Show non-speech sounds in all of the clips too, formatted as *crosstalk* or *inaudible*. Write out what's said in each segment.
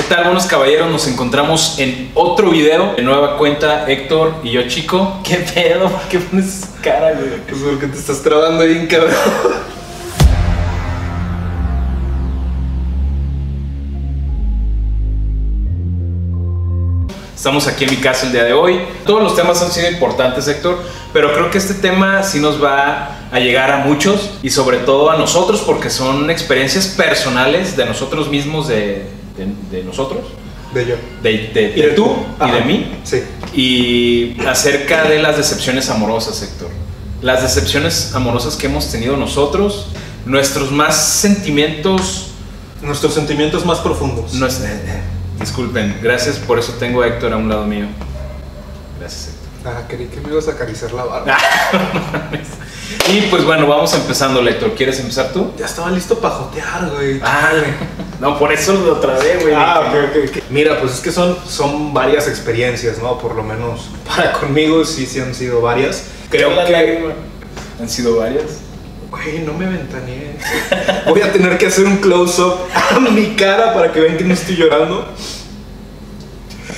¿Qué tal, buenos caballeros? Nos encontramos en otro video de nueva cuenta Héctor y yo, chico. *laughs* ¿Qué pedo? ¿Por qué pones cara, güey? Pues porque te estás trabando bien, cabrón. Estamos aquí en mi casa el día de hoy. Todos los temas han sido importantes, Héctor, pero creo que este tema sí nos va a llegar a muchos y sobre todo a nosotros porque son experiencias personales de nosotros mismos, de, de- de nosotros, De yo. de, de- Y de de tú y de mí. Sí. Y acerca de las decepciones amorosas, Héctor. Las decepciones amorosas que hemos tenido nosotros, nuestros más sentimientos Nuestros sentimientos más profundos. no es- disculpen, gracias, por eso tengo a Héctor a un lado mío. Gracias, Héctor. Ah, creí que me ibas a acariciar la barba. *laughs* Y pues bueno, vamos empezando, Héctor. ¿Quieres empezar tú? Ya estaba listo para jotear, güey. Ah, no, por eso lo trabé, güey. Ah, ok, ok. Mira, pues es que son, son varias experiencias, ¿no? Por lo menos para *laughs* conmigo sí, sí han sido varias. Creo que... lágrima. Han sido varias. Güey, no me ventaneé. Voy a tener que hacer un close-up a mi cara para que vean que no estoy llorando.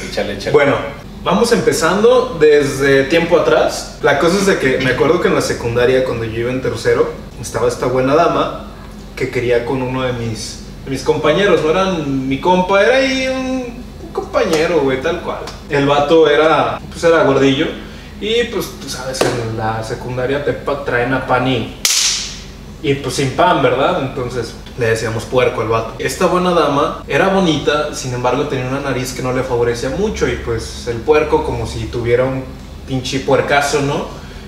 Échale, échale. Bueno, vamos empezando desde tiempo atrás. La cosa es de que me acuerdo que en la secundaria, cuando yo iba en tercero, estaba esta buena dama que quería con uno de mis, mis compañeros. No eran mi compa, era ahí un, un compañero, güey, tal cual. El vato era, pues era gordillo. Y pues tú sabes, en la secundaria te traen a pan y, y pues sin pan, ¿verdad? Entonces le decíamos puerco al vato. Esta buena dama era bonita, sin embargo tenía una nariz que no le favorecía mucho y pues el puerco como si tuviera un pinche puercazo, ¿no?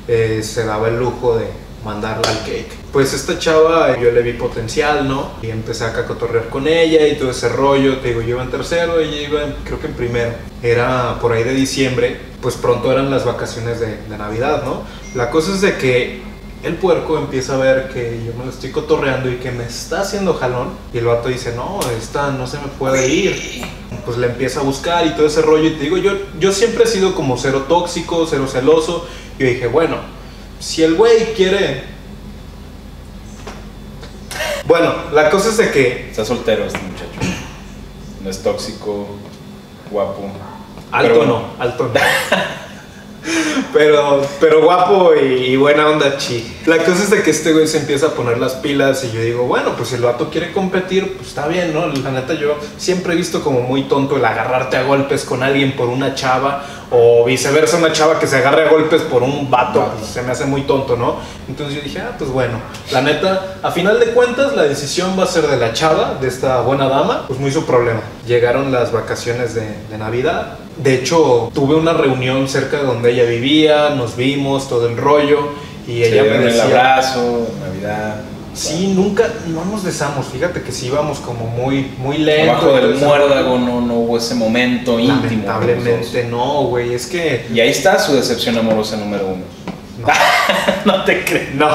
Eh, se daba el lujo de mandarla al cake. Pues esta chava yo le vi potencial, ¿no? Y empecé a cacotorrear con ella y todo ese rollo. Te digo, yo iba en tercero, ella iba en- creo que en primero. Era por ahí de diciembre, pues pronto eran las vacaciones de, de Navidad, ¿no? La cosa es de que el puerco empieza a ver que yo me lo estoy cotorreando y que me está haciendo jalón. Y el vato dice, no, esta no se me puede ir. Pues le empieza a buscar y todo ese rollo. Y te digo, yo, yo siempre he sido como cero tóxico, cero celoso. Y yo dije, bueno, si el güey quiere... Bueno, la cosa es de que... Está soltero este muchacho. No es tóxico, guapo. Alto no, alto no. *laughs* Pero, pero guapo y, buena onda, chi. La cosa es de que este güey se empieza a poner las pilas y yo digo, bueno, pues si el vato quiere competir, pues está bien, ¿no? La neta, yo siempre he visto como muy tonto el agarrarte a golpes con alguien por una chava o viceversa, una chava que se agarre a golpes por un vato, pues, se me hace muy tonto, ¿no? Entonces yo dije, ah, pues bueno, la neta, a final de cuentas, la decisión va a ser de la chava, de esta buena dama, pues muy su problema. Llegaron las vacaciones de, de Navidad. De hecho, tuve una reunión cerca de donde ella vivía, nos vimos, todo el rollo, y ella me dieron el decía... abrazo, Navidad. Sí, nunca, no nos besamos, fíjate que sí íbamos como muy, muy lento. Abajo del muérdago no, no hubo ese momento íntimo. Lamentablemente no, güey, es que... Y ahí está su decepción amorosa número uno. No, *laughs* te crees. No,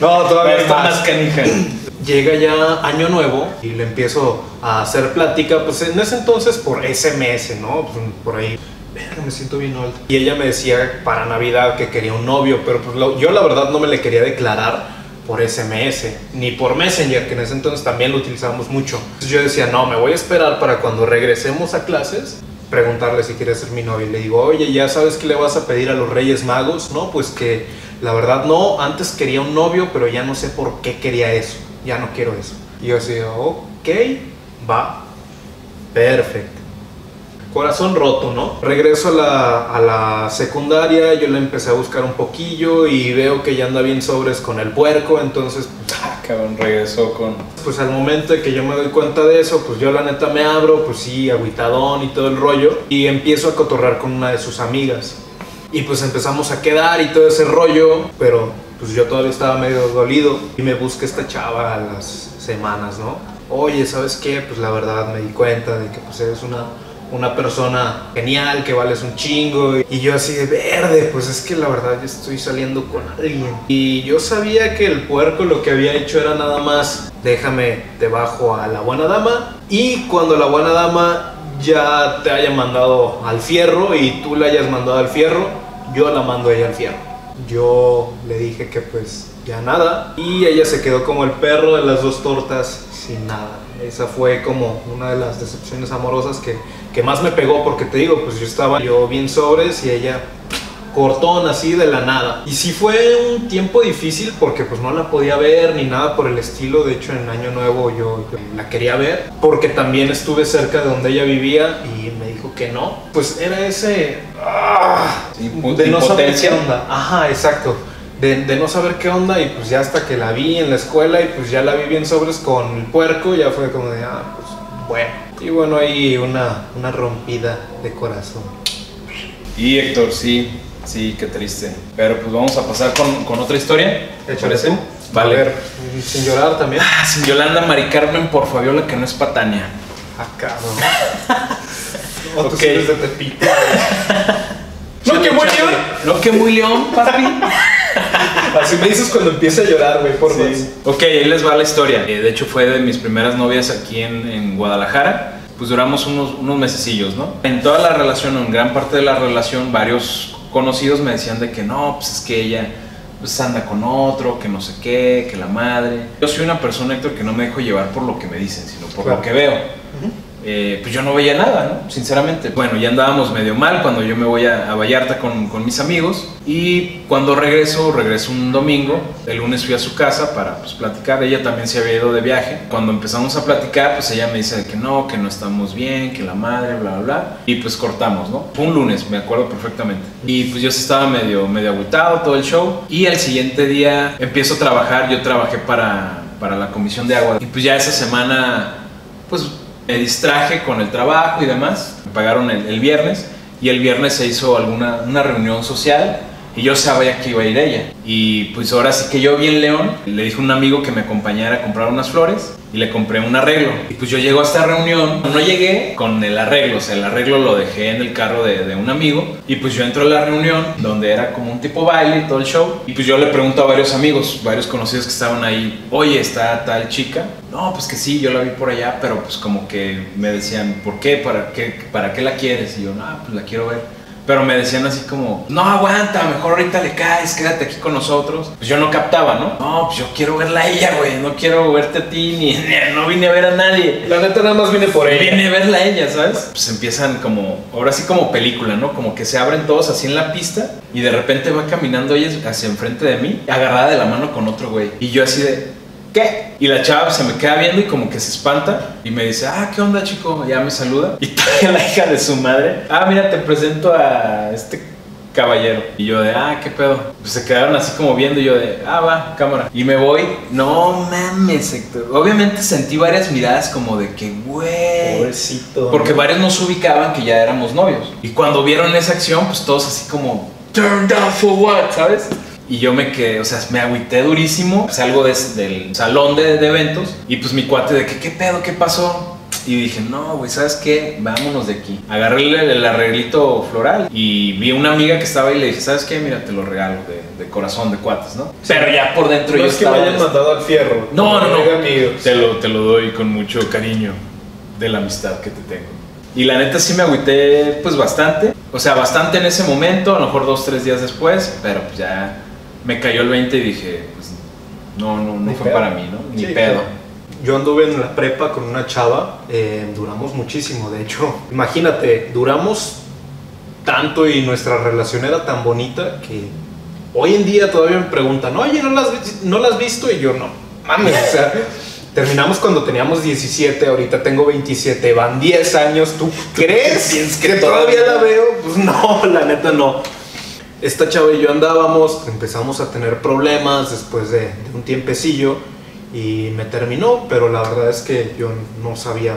no, todavía Está más. más canija. *clears throat* Llega ya año nuevo y le empiezo a hacer plática, pues en ese entonces por SMS, ¿no? Pues, por ahí, me siento bien. Y ella me decía para Navidad que quería un novio, pero pues yo la verdad no me le quería declarar por SMS, ni por Messenger, que en ese entonces también lo utilizábamos mucho. Yo decía, no, me voy a esperar para cuando regresemos a clases, preguntarle si quiere ser mi novio. Y le digo, oye, ¿ya sabes qué le vas a pedir a los Reyes Magos? No, pues que la verdad no, antes quería un novio, pero ya no sé por qué quería eso, ya no quiero eso. Y yo así, ok, va, perfecto. Corazón roto, ¿no? Regreso a la, a la secundaria, yo le empecé a buscar un poquillo y veo que ya anda bien sobres con el puerco, entonces pues, Ah, cabrón, regresó con. pues al momento de que yo me doy cuenta de eso, pues yo la neta me abro, pues sí, aguitadón y todo el rollo, y empiezo a cotorrar con una de sus amigas. Y pues empezamos a quedar y todo ese rollo, pero pues yo todavía estaba medio dolido y me busca esta chava a las semanas, ¿no? Oye, ¿sabes qué? Pues la verdad me di cuenta de que pues eres una, una persona genial, que vales un chingo. Y yo así de verde, pues es que la verdad yo estoy saliendo con alguien. Y yo sabía que el puerco lo que había hecho era nada más, déjame debajo a la buena dama. Y cuando la buena dama ya te haya mandado al fierro y tú la hayas mandado al fierro, yo la mando a ella al fierro. Yo le dije que pues ya nada. Y ella se quedó como el perro de las dos tortas sin nada. Esa fue como una de las decepciones amorosas que, que más me pegó, porque te digo, pues yo estaba yo bien sobres y ella cortón así de la nada. Y sí fue un tiempo difícil porque pues no la podía ver ni nada por el estilo. De hecho en Año Nuevo yo, yo la quería ver porque también estuve cerca de donde ella vivía y me dijo que no. Pues era ese... ah, de no saber qué onda. Ajá, exacto. De, de no saber qué onda y pues ya hasta que la vi en la escuela y pues ya la vi bien sobres con el puerco, ya fue como de, ah, pues bueno. Y bueno, ahí una, una rompida de corazón. Y Héctor, sí, sí, qué triste. Pero pues vamos a pasar con, con otra historia. ¿Te parece? Vale. A ver, sin llorar también. Ah, sin Yolanda Mari Carmen por Fabiola, que no es patania. Ah, cabrón. *laughs* No, tú Ok. sí eres de Tepito. *laughs* No, que muy león. No, que muy león, papi. *laughs* Así me dices cuando empiece a llorar, güey, por favor. Ok, ahí les va la historia. Eh, de hecho, fue de mis primeras novias aquí en, en Guadalajara. Pues duramos unos, unos mesecillos, ¿no? En toda la relación, o en gran parte de la relación, varios conocidos me decían de que no, pues es que ella pues anda con otro, que no sé qué, que la madre. Yo soy una persona, Héctor, que no me dejo llevar por lo que me dicen, sino por Claro. lo que veo. Eh, pues yo no veía nada, ¿no? Sinceramente. Bueno, ya andábamos medio mal cuando yo me voy a, a Vallarta con, con mis amigos y cuando regreso, regreso un domingo, el lunes fui a su casa para pues, platicar, ella también se había ido de viaje. Cuando empezamos a platicar, pues ella me dice que no, que no estamos bien, que la madre, bla, bla, bla. Y pues cortamos, ¿no? Fue un lunes, me acuerdo perfectamente. Y pues yo estaba medio, medio agüitado todo el show y el siguiente día empiezo a trabajar, yo trabajé para, para la comisión de agua y pues ya esa semana, pues me distraje con el trabajo y demás. Me pagaron el, el viernes y el viernes se hizo alguna una reunión social y yo sabía que iba a ir ella. Y pues ahora sí que yo vi en León, le dije a un amigo que me acompañara a comprar unas flores y le compré un arreglo. Y pues yo llego a esta reunión, no llegué con el arreglo, o sea, el arreglo lo dejé en el carro de, un amigo y pues yo entro a la reunión donde era como un tipo baile y todo el show y pues yo le pregunto a varios amigos, varios conocidos que estaban ahí, oye, ¿está tal chica? No, pues que sí, yo la vi por allá, pero pues como que me decían, ¿por qué? ¿Para qué, para qué la quieres? Y yo, no, pues la quiero ver. Pero me decían así como, no aguanta, mejor ahorita le caes, quédate aquí con nosotros. Pues yo no captaba, ¿no? No, pues yo quiero verla a ella, güey, no quiero verte a ti, ni, ni- no vine a ver a nadie. La neta nada más vine por ella. Vine a verla a ella, ¿sabes? Pues empiezan como, ahora sí como película, ¿no? Como que se abren todos así en la pista y de repente va caminando ella hacia enfrente de mí, agarrada de la mano con otro güey. Y yo así de, ¿qué? Y la chava se me queda viendo y como que se espanta y me dice, ah, ¿qué onda, chico? Ya me saluda. Y *laughs* todavía la hija de su madre, ah, mira, te presento a este caballero. Y yo de, ah, qué pedo. Pues se quedaron así como viendo y yo de, ah, va, cámara. Y me voy, no mames, Héctor. Obviamente sentí varias miradas como de que, güey. Pobrecito. Porque varios no se ubicaban que ya éramos novios. Y cuando vieron esa acción, pues todos así como, turned down for what, ¿sabes? Y yo me quedé, o sea, me agüité durísimo. Salgo des- del salón de, de eventos y pues mi cuate de que, ¿qué pedo? ¿Qué pasó? Y dije, no, güey, ¿sabes qué? Vámonos de aquí. Agarré el, el arreglito floral y vi a una amiga que estaba ahí y le dije, ¿sabes qué? Mira, te lo regalo de, de corazón, de cuates, ¿no? Pero ya por dentro no yo es que estaba... me hayan mandado al fierro. No, no, no. Amigos. Te lo, te lo doy con mucho cariño de la amistad que te tengo. Y la neta sí me agüité pues bastante. O sea, bastante en ese momento, a lo mejor dos, tres días después, pero pues ya me cayó el 20 y dije, pues no, no, no Ni fue pedo. para mí, ¿no? Ni Sí, pedo. Yo anduve en la prepa con una chava, eh, duramos muchísimo, de hecho, imagínate, duramos tanto y nuestra relación era tan bonita que hoy en día todavía me preguntan, oye, ¿no la has, vi- no la has visto? Y yo no, mames, o sea, terminamos cuando teníamos 17, ahorita tengo 27, van 10 años, ¿tú crees que, que todavía todavía? la veo? Pues no, la neta no. Esta chava y yo andábamos, empezamos a tener problemas después de, de un tiempecillo y me terminó, pero la verdad es que yo no sabía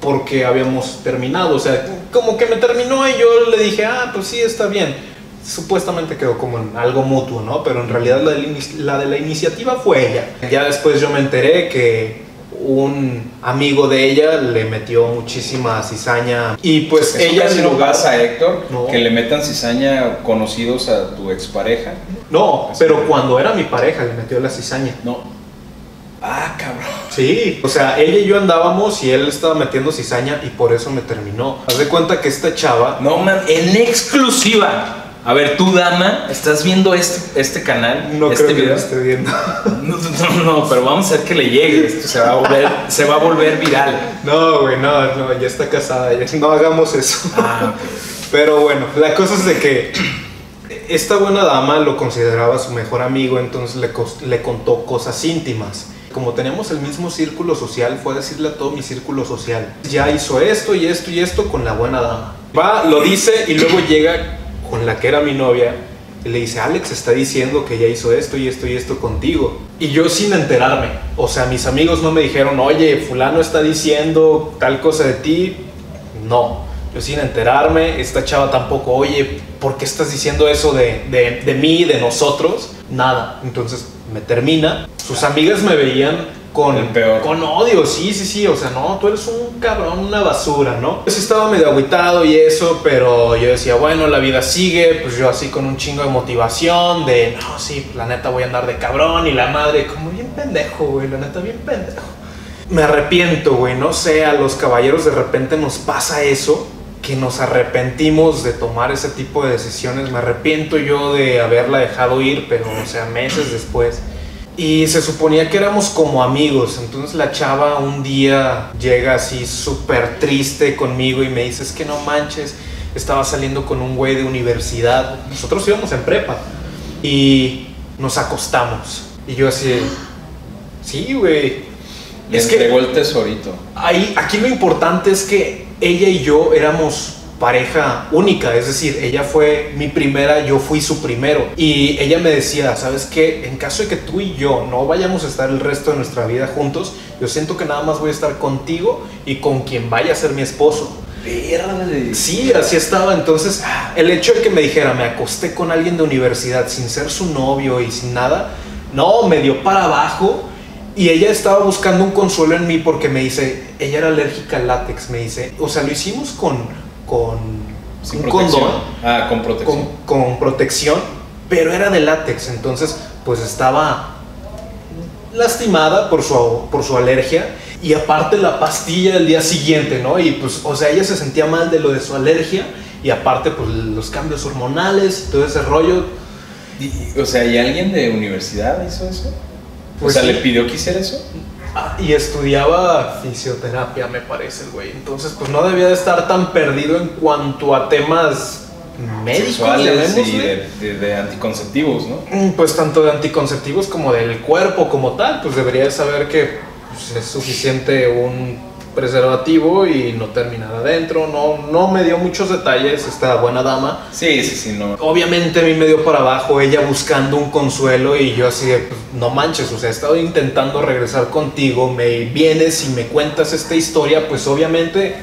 por qué habíamos terminado. O sea, como que me terminó y yo le dije, ah, pues sí, está bien. Supuestamente quedó como en algo mutuo, ¿no? Pero en realidad la de la, la de la iniciativa fue ella. Ya después yo me enteré que un amigo de ella le metió muchísima cizaña y pues Eso ella casi no pasa, Héctor, No. que le metan cizaña conocidos a tu expareja. No, pero cuando era mi pareja le metió la cizaña. No. Ah, cabrón. Sí, o sea, ella y yo andábamos y él estaba metiendo cizaña y por eso me terminó. Haz de cuenta que esta chava, No, man, en exclusiva. A ver, tú, dama, ¿estás viendo este, este canal? No este creo que lo esté viendo. *laughs* No, no, no, pero vamos a ver que le llegue. Esto se va a volver, se va a volver viral. No, güey, no, no, ya está casada. ya- no hagamos eso. Ah, Pero bueno, la cosa es de que esta buena dama lo consideraba su mejor amigo, entonces le, le contó cosas íntimas. Como tenemos el mismo círculo social, fue a decirle a todo mi círculo social. Ya hizo esto y esto y esto con la buena dama. Va, lo dice y luego llega con la que era mi novia le dice, Alex está diciendo que ya hizo esto y esto y esto contigo. Y yo sin enterarme. O sea, mis amigos no me dijeron, oye, fulano está diciendo tal cosa de ti. No, yo sin enterarme, esta chava tampoco, oye, ¿por qué estás diciendo eso de, de, de mí, de nosotros? Nada. Entonces me termina. Sus amigas me veían con, El peor. con odio, sí, sí, sí. O sea, no, tú eres un cabrón, una basura, ¿no? Sí estaba medio agüitado y eso, pero yo decía, bueno, la vida sigue. Pues yo así con un chingo de motivación, de, no, sí, la neta voy a andar de cabrón y la madre, como bien pendejo, güey, la neta bien pendejo. Me arrepiento, güey. No sé, a los caballeros de repente nos pasa eso, que nos arrepentimos de tomar ese tipo de decisiones. Me arrepiento yo de haberla dejado ir, pero, o sea, meses después. Y se suponía que éramos como amigos. Entonces la chava un día llega así súper triste conmigo y me dice, es que no manches, estaba saliendo con un güey de universidad. Nosotros íbamos en prepa. Y nos acostamos. Y yo así, *gasps* sí, güey. Es que el tesorito. Ahí, aquí lo importante es que ella y yo éramos pareja única, es decir, ella fue mi primera, yo fui su primero. Y ella me decía, ¿sabes qué? En caso de que tú y yo no vayamos a estar el resto de nuestra vida juntos, yo siento que nada más voy a estar contigo y con quien vaya a ser mi esposo. Verde. Sí, así estaba. Entonces, el hecho de que me dijera, me acosté con alguien de universidad sin ser su novio y sin nada, no, me dio para abajo. Y ella estaba buscando un consuelo en mí porque me dice, ella era alérgica al látex, me dice. O sea, lo hicimos con, con Sin un protección. condón, Ah, con protección. con, con protección, pero era de látex. Entonces, pues estaba lastimada por su, por su alergia y aparte la pastilla del día siguiente, ¿no? Y pues, o sea, ella se sentía mal de lo de su alergia y aparte, pues los cambios hormonales todo ese rollo. Y- o sea, ¿y alguien de universidad hizo eso? Pues o sea, sí. ¿le pidió que hiciera eso? Ah, y estudiaba fisioterapia, me parece, el güey. Entonces, pues no debía de estar tan perdido en cuanto a temas médicos, y llamémosle. de, de- de anticonceptivos, ¿no? Mm, Pues tanto de anticonceptivos como del cuerpo como tal, pues debería de saber que pues, es suficiente un preservativo y no terminar adentro. No, no me dio muchos detalles esta buena dama. Sí, sí, sí, no. Obviamente a mí me dio para abajo ella buscando un consuelo y yo así de, pues, no manches, o sea, he estado intentando regresar contigo, me vienes y me cuentas esta historia, pues obviamente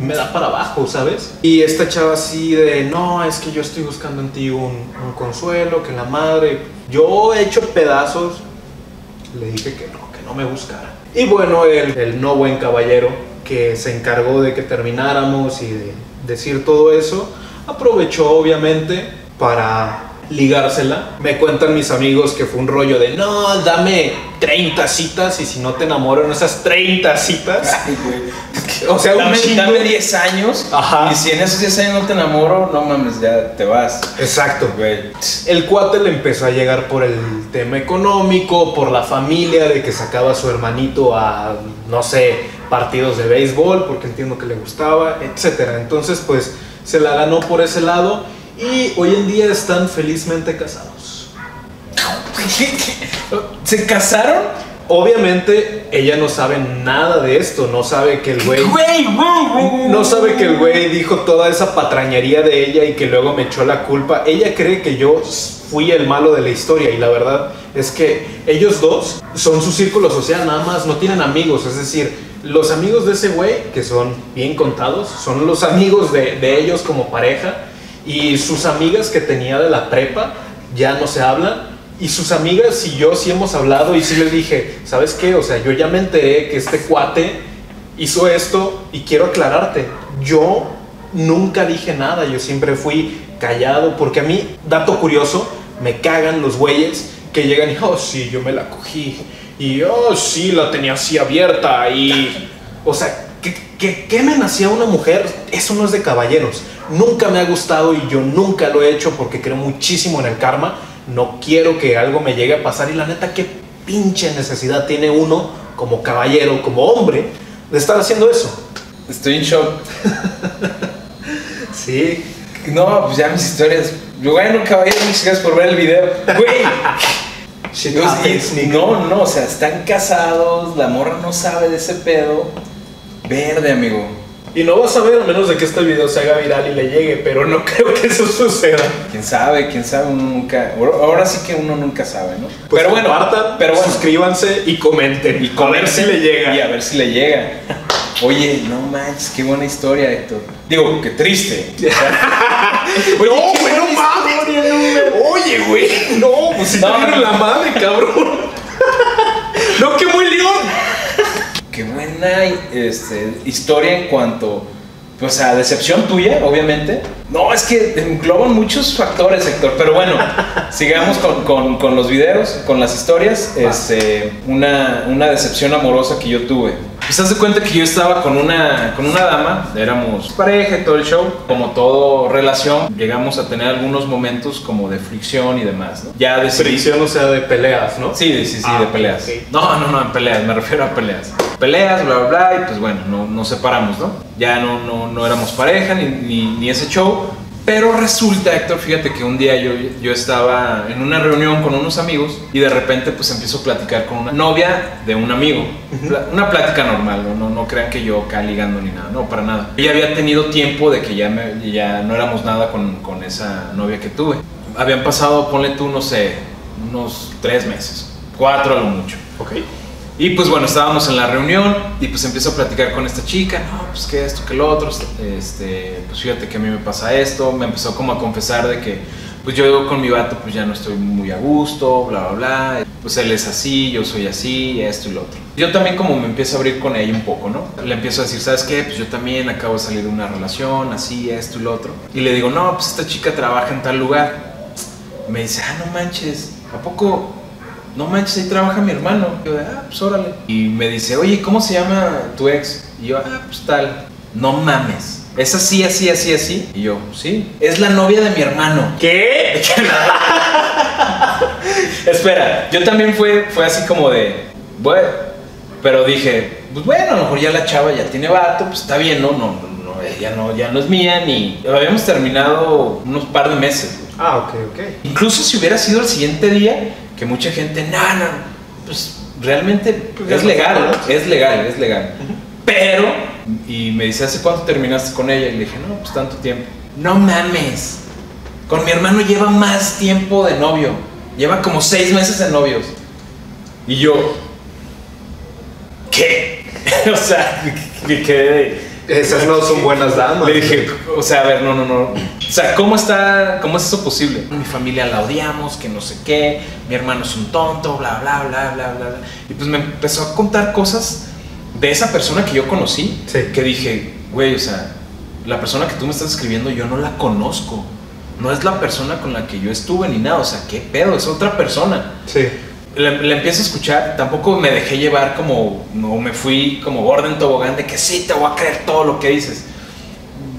me da para abajo, ¿sabes? Y esta chava así de, no, es que yo estoy buscando en ti un, un consuelo, que la madre, yo he hecho pedazos, le dije que no, que no me buscara. Y bueno, el, el no buen caballero que se encargó de que termináramos y de decir todo eso, aprovechó obviamente para ligársela. Me cuentan mis amigos que fue un rollo de, no, dame 30 citas y si no te enamoro en esas 30 citas. *laughs* Ay, güey. O sea, un dame, chingo. dame 10 años. Ajá. Y si en esos 10 años no te enamoro, no mames, ya te vas. Exacto. Güey. El cuate le empezó a llegar por el tema económico, por la familia, de que sacaba a su hermanito a, no sé, partidos de béisbol, porque entiendo que le gustaba, etc. Entonces, pues, se la ganó por ese lado y hoy en día están felizmente casados. ¿Se casaron? Obviamente, ella no sabe nada de esto, no sabe que el güey... Güey, güey, güey. No sabe que el güey dijo toda esa patrañería de ella y que luego me echó la culpa. Ella cree que yo fui el malo de la historia y la verdad es que ellos dos son su círculo social nada más, no tienen amigos. Es decir, los amigos de ese güey, que son bien contados, son los amigos de, de ellos como pareja y sus amigas que tenía de la prepa ya no se hablan. Y sus amigas y yo sí hemos hablado y sí les dije, ¿sabes qué? O sea, yo ya me enteré que este cuate hizo esto y quiero aclararte, yo nunca dije nada, yo siempre fui callado, porque a mí, dato curioso, me cagan los güeyes que llegan y, oh sí, yo me la cogí, y oh sí, la tenía así abierta, y, o sea, que, que quemen hacia una mujer, eso no es de caballeros. Nunca me ha gustado y yo nunca lo he hecho porque creo muchísimo en el karma. No quiero que algo me llegue a pasar y la neta, qué pinche necesidad tiene uno como caballero, como hombre, de estar haciendo eso. Estoy en shock. Sí. No, pues ya mis historias. Bueno, caballero, muchas gracias por ver el video. Güey. No, no, o sea, están casados, la morra no sabe de ese pedo. Verde, amigo. Y no vas a ver a menos de que este video se haga viral y le llegue, pero no *laughs* creo que eso suceda. Quién sabe, quién sabe, uno nunca. ahora- sí que uno nunca sabe, ¿no? Pues pero bueno, compartan, pero bueno. suscríbanse y comenten. Y a ver si le llega. Y a ver si le llega. Oye, no manches, qué buena historia, Héctor. Digo, qué triste. *laughs* no, güey, no mames. Oye, güey. No, pues si No, no. la madre, cabrón. *laughs* no, que muy león. Qué buena este, historia en cuanto pues, a decepción tuya, obviamente. No, es que engloban muchos factores, Héctor. Pero bueno, *laughs* sigamos con, con- con los videos, con las historias. Este, una, una decepción amorosa que yo tuve. Pues haz de cuenta que yo estaba con una, con una dama, éramos pareja y todo el show. Como todo relación, llegamos a tener algunos momentos como de fricción y demás. ¿no? Ya decidí Fricción, o sea, de peleas, ¿no? Sí, sí, sí, Ah, de peleas. ok. No, no, no, en peleas, me refiero a peleas. Peleas, bla, bla, bla, y pues bueno, no, nos separamos, ¿no? Ya no, no, no éramos pareja ni, ni, ni ese show. Pero resulta, Héctor, fíjate que un día yo, yo estaba en una reunión con unos amigos y de repente pues empiezo a platicar con una novia de un amigo. Una plática normal, ¿no? No, no crean que yo acá ligando ni nada, no, para nada. Ella había tenido tiempo de que ya, me- ya no éramos nada con, con esa novia que tuve. Habían pasado, ponle tú, no sé, unos tres meses, cuatro a lo mucho. Ok. Y pues bueno, estábamos en la reunión y pues empiezo a platicar con esta chica, no, pues que esto, que lo otro, este, pues fíjate que a mí me pasa esto, me empezó como a confesar de que pues yo con mi vato pues ya no estoy muy a gusto, bla, bla, bla, pues él es así, yo soy así, esto y lo otro. Yo también como me empiezo a abrir con ella un poco, ¿no? Le empiezo a decir, ¿sabes qué? Pues yo también acabo de salir de una relación, así, esto y lo otro. Y le digo, no, pues esta chica trabaja en tal lugar. Me dice, ah, no manches, ¿a poco no manches, ahí trabaja mi hermano. Yo, ah, pues órale. Y me dice, oye, ¿cómo se llama tu ex? Y yo, ah, pues tal. No mames. ¿Es así, así, así, así? Y yo, sí. Es la novia de mi hermano. ¿Qué? *laughs* Espera, yo también fue, fue así como de, bueno, pero dije, pues bueno, a lo mejor ya la chava ya tiene vato, pues está bien, no, no, no, ella no, ya no es mía, ni habíamos terminado unos par de meses. Ah, ok, ok. Incluso si hubiera sido el siguiente día, que mucha gente, no, no, pues realmente Pues es legal, es legal, es legal. Pero, y me dice, ¿hace cuánto terminaste con ella? Y le dije, no, pues tanto tiempo. No mames, con mi hermano lleva más tiempo de novio, lleva como seis meses de novios. Y yo, ¿qué? *laughs* o sea, que quedé... Esas no son buenas damas. Le dije, o sea, a ver, no, no, no. O sea, ¿cómo está, cómo es eso posible? Mi familia la odiamos, que no sé qué, mi hermano es un tonto, bla, bla, bla, bla, bla. bla. Y pues me empezó a contar cosas de esa persona que yo conocí, Sí. que dije, güey, o sea, la persona que tú me estás escribiendo yo no la conozco. No es la persona con la que yo estuve ni nada, o sea, qué pedo, es otra persona Sí. Le, le empiezo a escuchar, tampoco me dejé llevar como, no me fui como Gordon Tobogán de que sí, te voy a creer todo lo que dices.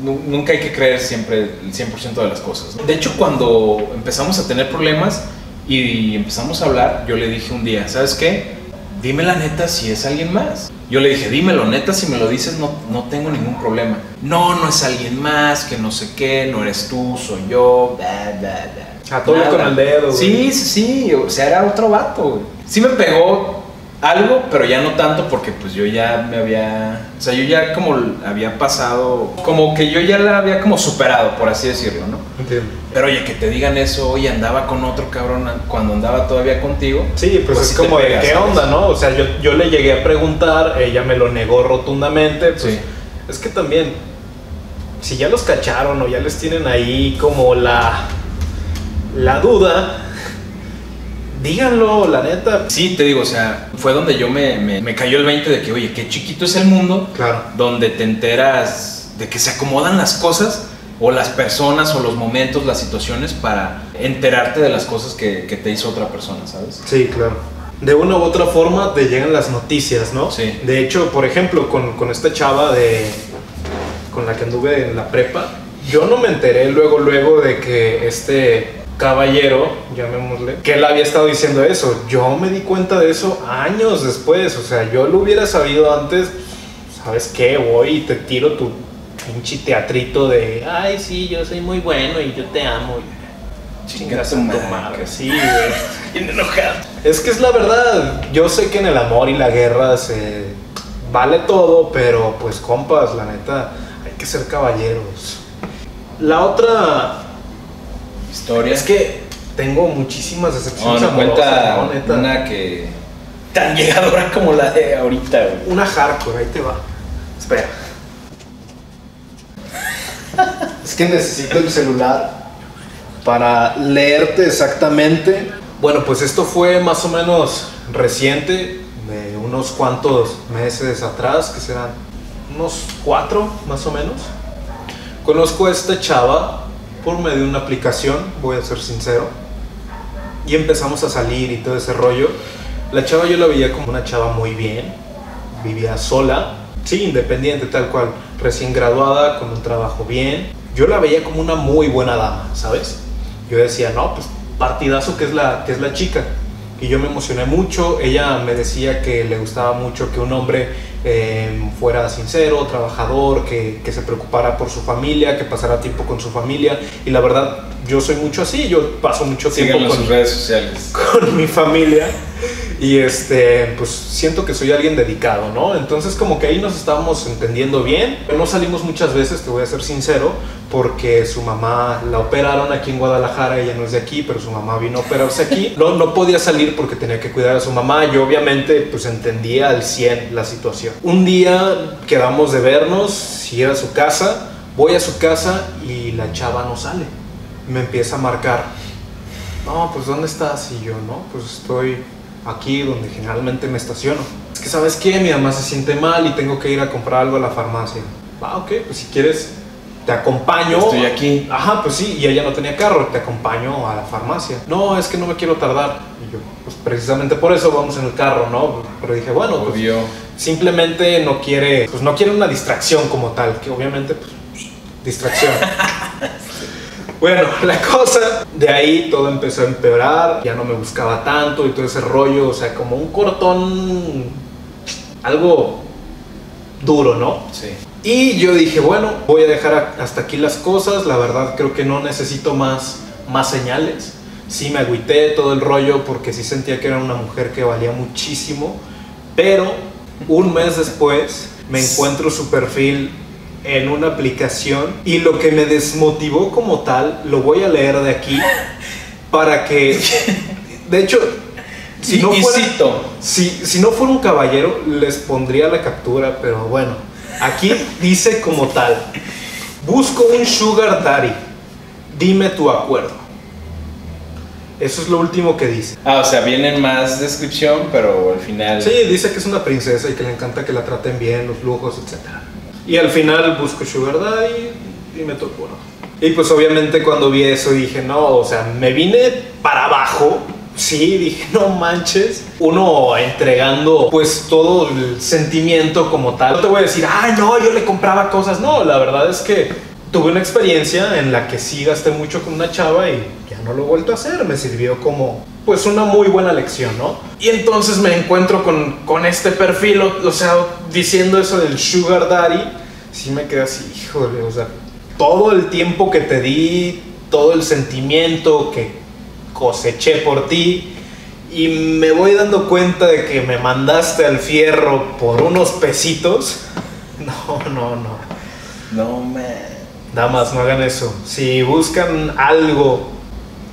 Nu- Nunca hay que creer siempre el 100% de las cosas. De hecho, cuando empezamos a tener problemas y empezamos a hablar, yo le dije un día, ¿sabes qué? Dime la neta si es alguien más. Yo le dije, dímelo, neta, si me lo dices no, no tengo ningún problema. No, no es alguien más, que no sé qué, no eres tú, soy yo, bla, bla, bla. A todo con el dedo, güey. Sí, sí, sí, o sea, era otro vato, güey. Sí me pegó algo, pero ya no tanto porque pues yo ya me había, o sea, yo ya como había pasado, como que yo ya la había como superado, por así decirlo, ¿no? Entiendo. Pero oye, que te digan eso, oye, andaba con otro cabrón cuando andaba todavía contigo. Sí, pues, Pues es sí como de qué onda, ¿no? O sea, yo, yo le llegué a preguntar, ella me lo negó rotundamente. Pues Sí. es que también, si ya los cacharon o ya les tienen ahí como la, la duda, díganlo, la neta. Sí, te digo, o sea, fue donde yo me, me, me cayó el 20 de que, oye, qué chiquito es el mundo, Claro. donde te enteras de que se acomodan las cosas o las personas o los momentos, las situaciones para enterarte de las cosas que, que te hizo otra persona, ¿sabes? Sí, claro. de una u otra forma te llegan las noticias, ¿no? Sí. De hecho, por ejemplo, con, con esta chava de con la que anduve en la prepa, yo no me enteré luego, luego de que este caballero, llamémosle, que él había estado diciendo eso. Yo me di cuenta de eso años después. O sea, yo lo hubiera sabido antes. ¿Sabes qué? Voy y te tiro tu pinche teatrito de, ay, sí, yo soy muy bueno y yo te amo. Chingas a tu madre, sí, *laughs* güey. Bien enojado. Es que es la verdad. Yo sé que en el amor y la guerra se vale todo, pero pues compas, la neta, hay que ser caballeros. La otra Historia. es que tengo muchísimas No, decepciones no amorosas, cuenta ¿no? Neta. una que. tan llegadora como la de ahorita, güey. Una hardcore, ahí te va. Espera. *laughs* es que necesito el celular para leerte exactamente. Bueno, pues esto fue más o menos reciente, de unos cuantos meses atrás, que serán unos cuatro más o menos. Conozco a esta chava por medio de una aplicación, voy a ser sincero, y empezamos a salir y todo ese rollo. La chava yo la veía como una chava muy bien, vivía sola, sí, independiente tal cual, recién graduada, con un trabajo bien. Yo la veía como una muy buena dama, ¿sabes? Yo decía, no, pues partidazo que es la, que es la chica. Y yo me emocioné mucho, ella me decía que le gustaba mucho que un hombre eh, fuera sincero, trabajador, que, que se preocupara por su familia, que pasara tiempo con su familia. Y la verdad, yo soy mucho así, yo paso mucho tiempo en con, sus redes sociales. *laughs* con mi familia y este pues siento que soy alguien dedicado, ¿no? Entonces como que ahí nos estábamos entendiendo bien. No salimos muchas veces, te voy a ser sincero, porque su mamá la operaron aquí en Guadalajara, ella no es de aquí, pero su mamá vino a operarse aquí. *laughs* No, no podía salir porque tenía que cuidar a su mamá. Yo obviamente pues entendía al 100 la situación. Un día quedamos de vernos, ir a su casa, voy a su casa y la chava no sale. Me empieza a marcar no, pues ¿dónde estás? Y yo, no, pues estoy aquí donde generalmente me estaciono. Es que, ¿sabes qué? Mi mamá se siente mal y tengo que ir a comprar algo a la farmacia. Ah, ok, pues si quieres, te acompaño. Estoy aquí. Ajá, pues sí, y ella no tenía carro, te acompaño a la farmacia. No, es que no me quiero tardar. Y yo, pues precisamente por eso vamos en el carro, ¿no? Pero dije, bueno, pues Obvio. simplemente no quiere, pues no quiere una distracción como tal, que obviamente, pues, distracción. *laughs* bueno, *laughs* la cosa, de ahí todo empezó a empeorar, ya no me buscaba tanto y todo ese rollo, o sea, como un cortón, algo duro, ¿no? Sí. Y yo dije, bueno, voy a dejar hasta aquí las cosas, la verdad creo que no necesito más, más señales. Sí me agüité todo el rollo porque sí sentía que era una mujer que valía muchísimo, pero un mes después me encuentro su perfil en una aplicación y lo que me desmotivó como tal, lo voy a leer de aquí para que, de hecho, si no fuera... Si, si no fuera un caballero, les pondría la captura, pero bueno, aquí dice como tal, busco un sugar daddy, dime tu acuerdo. Eso es lo último que dice. Ah, o sea, viene más descripción, pero al final. Sí, dice que es una princesa y que le encanta que la traten bien, los lujos, etc. Y al final busco sugar daddy, dime tu acuerdo. Y pues obviamente cuando vi eso dije, no, o sea, me vine para abajo. Sí, dije, no manches. Uno entregando pues todo el sentimiento como tal. No te voy a decir, ay, no, yo le compraba cosas. No, la verdad es que tuve una experiencia en la que sí gasté mucho con una chava y ya no lo he vuelto a hacer. Me sirvió como pues una muy buena lección, ¿no? Y entonces me encuentro con, con este perfil, o, o sea, diciendo eso del sugar daddy. Sí me quedé así, híjole, o sea, todo el tiempo que te di, todo el sentimiento que coseché por ti. Y me voy dando cuenta de que me mandaste al fierro por unos pesitos. *laughs* No, no, no. No, man. Damas, no hagan eso. Si buscan algo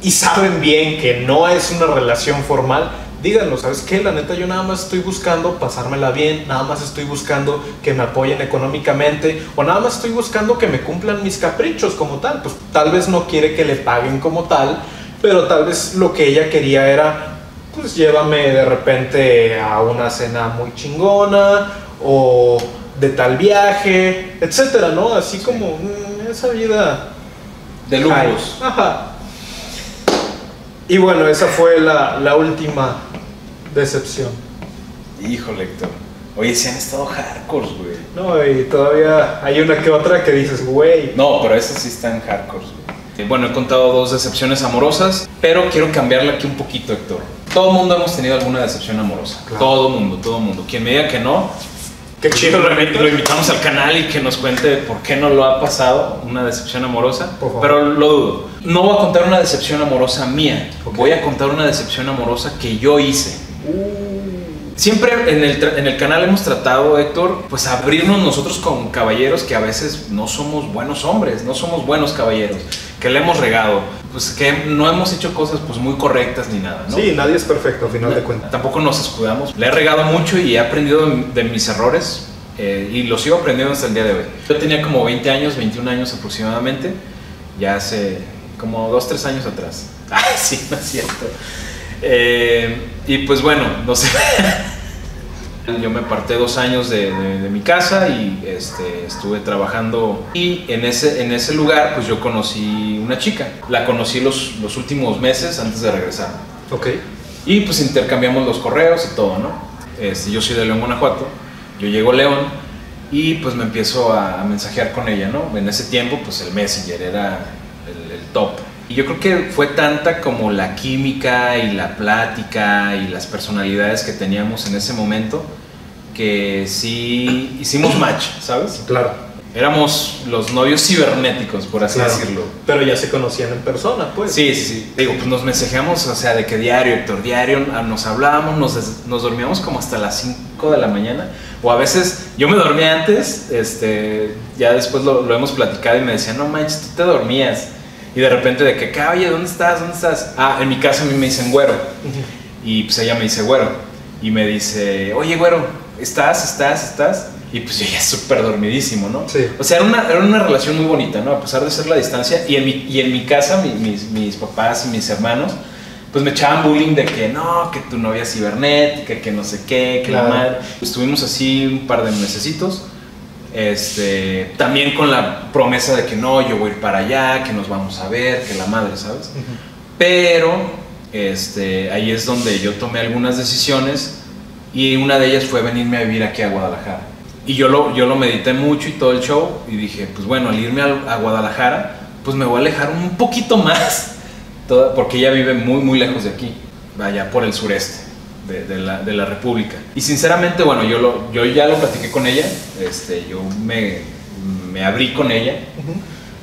y saben bien que no es una relación formal, díganlo. ¿Sabes qué? La neta, yo nada más estoy buscando pasármela bien, nada más estoy buscando que me apoyen económicamente o nada más estoy buscando que me cumplan mis caprichos como tal. Pues tal vez no quiere que le paguen como tal, pero tal vez lo que ella quería era, pues llévame de repente a una cena muy chingona o de tal viaje, etcétera, ¿no? Así como mm, esa vida De lujos. Ajá. Y bueno, esa fue la, la última decepción. Híjole, Héctor. Oye, sí han estado hardcore, güey. No, y todavía hay una que otra que dices, güey. No, pero esas sí están hardcore. güey. Bueno, he contado dos decepciones amorosas, pero quiero cambiarle aquí un poquito, Héctor. Todo mundo hemos tenido alguna decepción amorosa. Claro. Todo mundo, todo mundo. Quien me diga que no, Qué chido, lo, lo invitamos al canal y que nos cuente por qué no lo ha pasado, una decepción amorosa. Por favor. Pero lo dudo. No voy a contar una decepción amorosa mía. Voy a contar una decepción amorosa que yo hice. Siempre en el, en el canal hemos tratado, Héctor, pues abrirnos nosotros con caballeros que a veces no somos buenos hombres, no somos buenos caballeros, que le hemos regado, pues que no hemos hecho cosas pues muy correctas ni nada, ¿no? Sí, nadie es perfecto, a final de cuentas. Tampoco nos escudamos. Le he regado mucho y he aprendido de, mis errores eh, y lo sigo aprendiendo hasta el día de hoy. Yo tenía como 20 años, 21 años aproximadamente, ya hace como 2, 3 años atrás. *laughs* Ah, sí, no es cierto. Eh, y pues bueno, no sé. *laughs* Yo me aparté dos años de, de- de mi casa y este, estuve trabajando y en ese, en ese lugar pues yo conocí una chica. La conocí los, los últimos meses antes de regresar. Ok. Y pues intercambiamos los correos y todo, ¿no? Este, yo soy de León, Guanajuato. Yo llego a León y pues me empiezo a, mensajear con ella, ¿no? En ese tiempo pues el Messenger era top. Y yo creo que fue tanta como la química y la plática y las personalidades que teníamos en ese momento que sí hicimos match, ¿sabes? Claro. Éramos los novios cibernéticos, por así claro. decirlo. Pero ya se conocían en persona, pues. Sí, sí, sí. Digo, pues nos mensajeamos, o sea, de que diario, Héctor, diario, ah, nos hablábamos, nos, nos dormíamos como hasta las 5 de la mañana. O a veces, yo me dormía antes, este, ya después lo, lo hemos platicado y me decía, no manches, tú te dormías. Y de repente de que, "Ca, oye, ¿dónde estás? ¿Dónde estás? Ah, en mi casa a mí me dicen güero. Y pues ella me dice güero. Y me dice, oye, güero, ¿estás? ¿Estás? ¿Estás? Y pues yo ya súper dormidísimo, ¿no? Sí. O sea, era una, era una relación muy bonita, ¿no? A pesar de ser la distancia. Y en mi, y en mi casa, mi- mis, mis papás y mis hermanos, pues me echaban bullying de que no, que tu novia es cibernética, que no sé qué, que la Claro. madre. Estuvimos así un par de mesecitos. Este, también con la promesa de que no, yo voy a ir para allá, que nos vamos a ver, que la madre, ¿sabes? Pero este, ahí es donde yo tomé algunas decisiones y una de ellas fue venirme a vivir aquí a Guadalajara. Y yo lo, yo lo medité mucho y todo el show y dije, pues bueno, al irme al- a, Guadalajara, pues me voy a alejar un poquito más, *laughs* toda- porque ella vive muy, muy lejos de aquí, allá por el sureste de, de la, de la República. Y sinceramente, bueno, yo, lo, yo ya lo platiqué con ella, este, yo me, me abrí con ella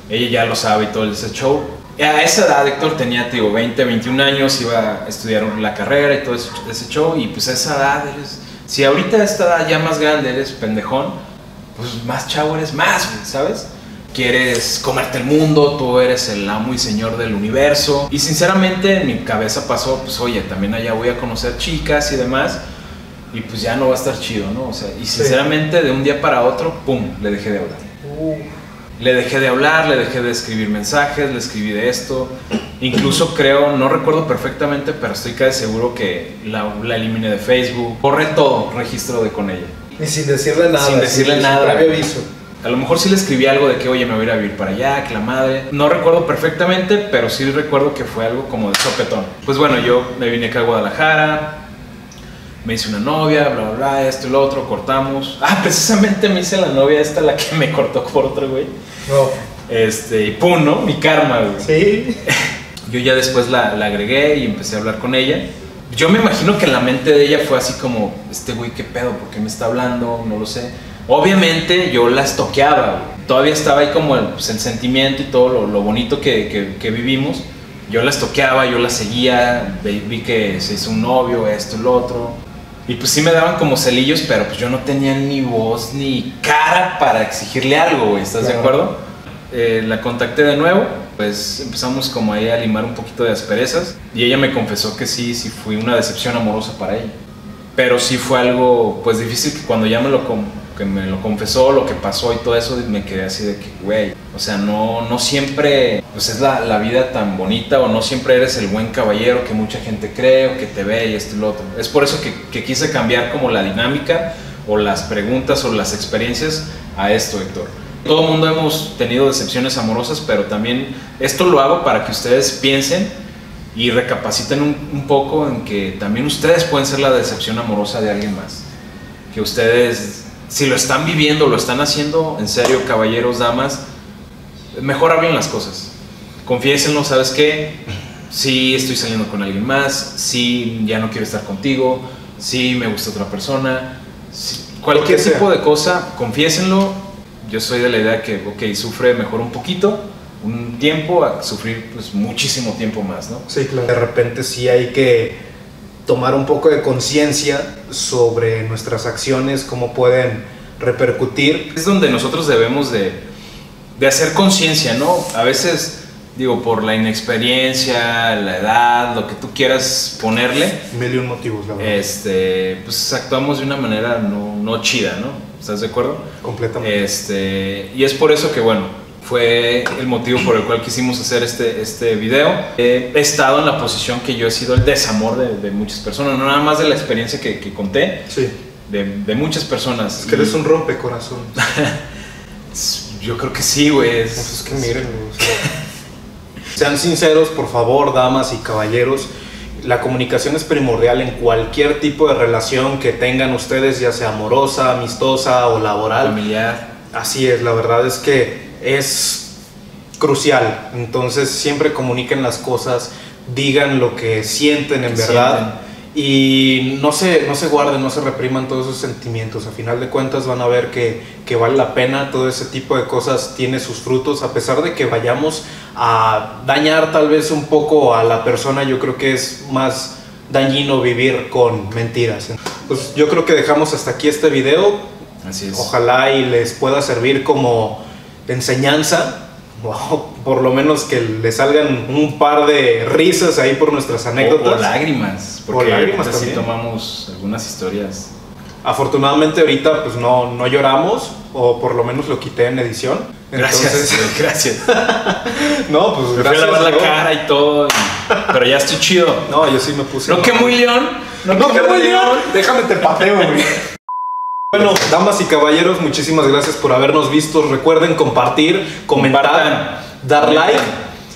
ella ya lo sabe y todo ese show. A esa edad, Héctor tenía, te digo, 20, 21 años, iba a estudiar la carrera y todo ese, ese show. Y pues a esa edad eres. Si ahorita a esta edad ya más grande eres pendejón, pues más chavo eres más, ¿sabes? Quieres comerte el mundo, tú eres el amo y señor del universo. Y sinceramente en mi cabeza pasó, pues oye, también allá voy a conocer chicas y demás. Y pues ya no va a estar chido, ¿no? O sea, y sinceramente de un día para otro, ¡pum!, le dejé de hablar. Uh, Le dejé de hablar, le dejé de escribir mensajes, le escribí de esto. Incluso creo, no recuerdo perfectamente, pero estoy casi seguro que la, la eliminé de Facebook. Borré todo registro de con ella. y sin decirle nada. Sin decirle sin nada. previo aviso. A lo mejor sí le escribí algo de que, oye, me voy a ir a vivir para allá, que la madre. No recuerdo perfectamente, pero sí recuerdo que fue algo como de sopetón. Pues bueno, yo me vine acá a Guadalajara, me hice una novia, bla, bla, bla, esto y lo otro, cortamos. *laughs* Ah, precisamente me hice la novia esta, la que me cortó por otro, güey. No. Este, y pum, ¿no? Mi karma, güey. Sí. *laughs* Yo ya después la, la agregué y empecé a hablar con ella. Yo me imagino que en la mente de ella fue así como, este güey, ¿qué pedo? ¿Por qué me está hablando? No lo sé. Obviamente yo la estoqueaba, güey. Todavía estaba ahí como el, pues, el sentimiento y todo lo, lo bonito que, que- que vivimos. Yo la estoqueaba, yo la seguía, vi, que se hizo un novio, esto lo otro. Y pues sí me daban como celillos, pero pues yo no tenía ni voz ni cara para exigirle algo, güey. ¿Estás de acuerdo? Eh, la contacté de nuevo, pues empezamos como ahí a limar un poquito de asperezas y ella me confesó que sí, sí fui una decepción amorosa para ella. Pero sí fue algo pues difícil que cuando ya me lo, que me lo confesó, lo que pasó y todo eso, me quedé así de que, güey, o sea, no, no siempre pues es la, la vida tan bonita o no siempre eres el buen caballero que mucha gente cree o que te ve y esto y lo otro. Es por eso que, que quise cambiar como la dinámica o las preguntas o las experiencias a esto, Héctor. Todo el mundo hemos tenido decepciones amorosas, pero también esto lo hago para que ustedes piensen y recapaciten un, un poco en que también ustedes pueden ser la decepción amorosa de alguien más. Que ustedes, si lo están viviendo, lo están haciendo, en serio, caballeros, damas, mejor hablen las cosas. Confiésenlo, ¿sabes qué? Sí, estoy saliendo con alguien más, sí, ya no quiero estar contigo, sí, me gusta otra persona. sí, cualquier tipo de cosa, confiésenlo. Yo soy de la idea que, ok, sufre mejor un poquito, un tiempo, a sufrir pues muchísimo tiempo más, ¿no? Sí, claro. De repente sí hay que tomar un poco de conciencia sobre nuestras acciones, cómo pueden repercutir. Es donde nosotros debemos de, de hacer conciencia, ¿no? A veces, digo, por la inexperiencia, la edad, lo que tú quieras ponerle, Mil y un motivos, la verdad. este, pues actuamos de una manera no, no chida, ¿no? ¿Estás de acuerdo? Completamente. Este, y es por eso que, bueno, fue el motivo por el cual quisimos hacer este, este video. He estado en la posición que yo he sido el desamor de, de muchas personas, no nada más de la experiencia que, que conté, sí. de, de muchas personas. Es que eres Y un rompecorazón. *laughs* Yo creo que sí, güey. es- Pues es que miren, o sea, sean sinceros, por favor, damas y caballeros. La comunicación es primordial en cualquier tipo de relación que tengan ustedes, ya sea amorosa, amistosa o laboral. familiar. Así es, la verdad es que es crucial. Entonces siempre comuniquen las cosas, digan lo que sienten en Que verdad y no se, no se guarden, no se repriman todos esos sentimientos. A final de cuentas van a ver que, que vale la pena, todo ese tipo de cosas tiene sus frutos, a pesar de que vayamos a dañar tal vez un poco a la persona, yo creo que es más dañino vivir con mentiras. Pues yo creo que dejamos hasta aquí este video. Así es. Ojalá y les pueda servir como enseñanza, o por lo menos que les salgan un par de risas ahí por nuestras O, anécdotas. o lágrimas. O Porque lágrimas ahorita sí también. tomamos algunas historias. Afortunadamente ahorita pues no, no lloramos, o por lo menos lo quité en edición. Gracias, Entonces, güey, gracias. *laughs* no, pues Me fui a gracias. lavar la ¿no? cara y todo. y- pero ya estoy chido. No, yo sí me puse. No que muy león. No, que muy león. Déjame te pateo, güey. *laughs* Bueno, damas y caballeros, muchísimas gracias por habernos visto. Recuerden compartir, comentar, Compartan. dar like.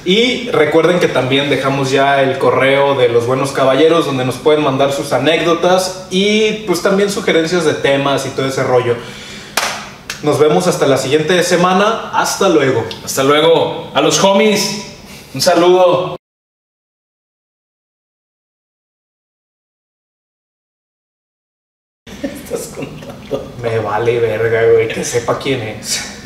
Y recuerden que también dejamos ya el correo de los buenos caballeros donde nos pueden mandar sus anécdotas y pues también sugerencias de temas y todo ese rollo. Nos vemos hasta la siguiente semana. Hasta luego. Hasta luego. A los homies. Un saludo. Vale verga, güey, que sepa quién es.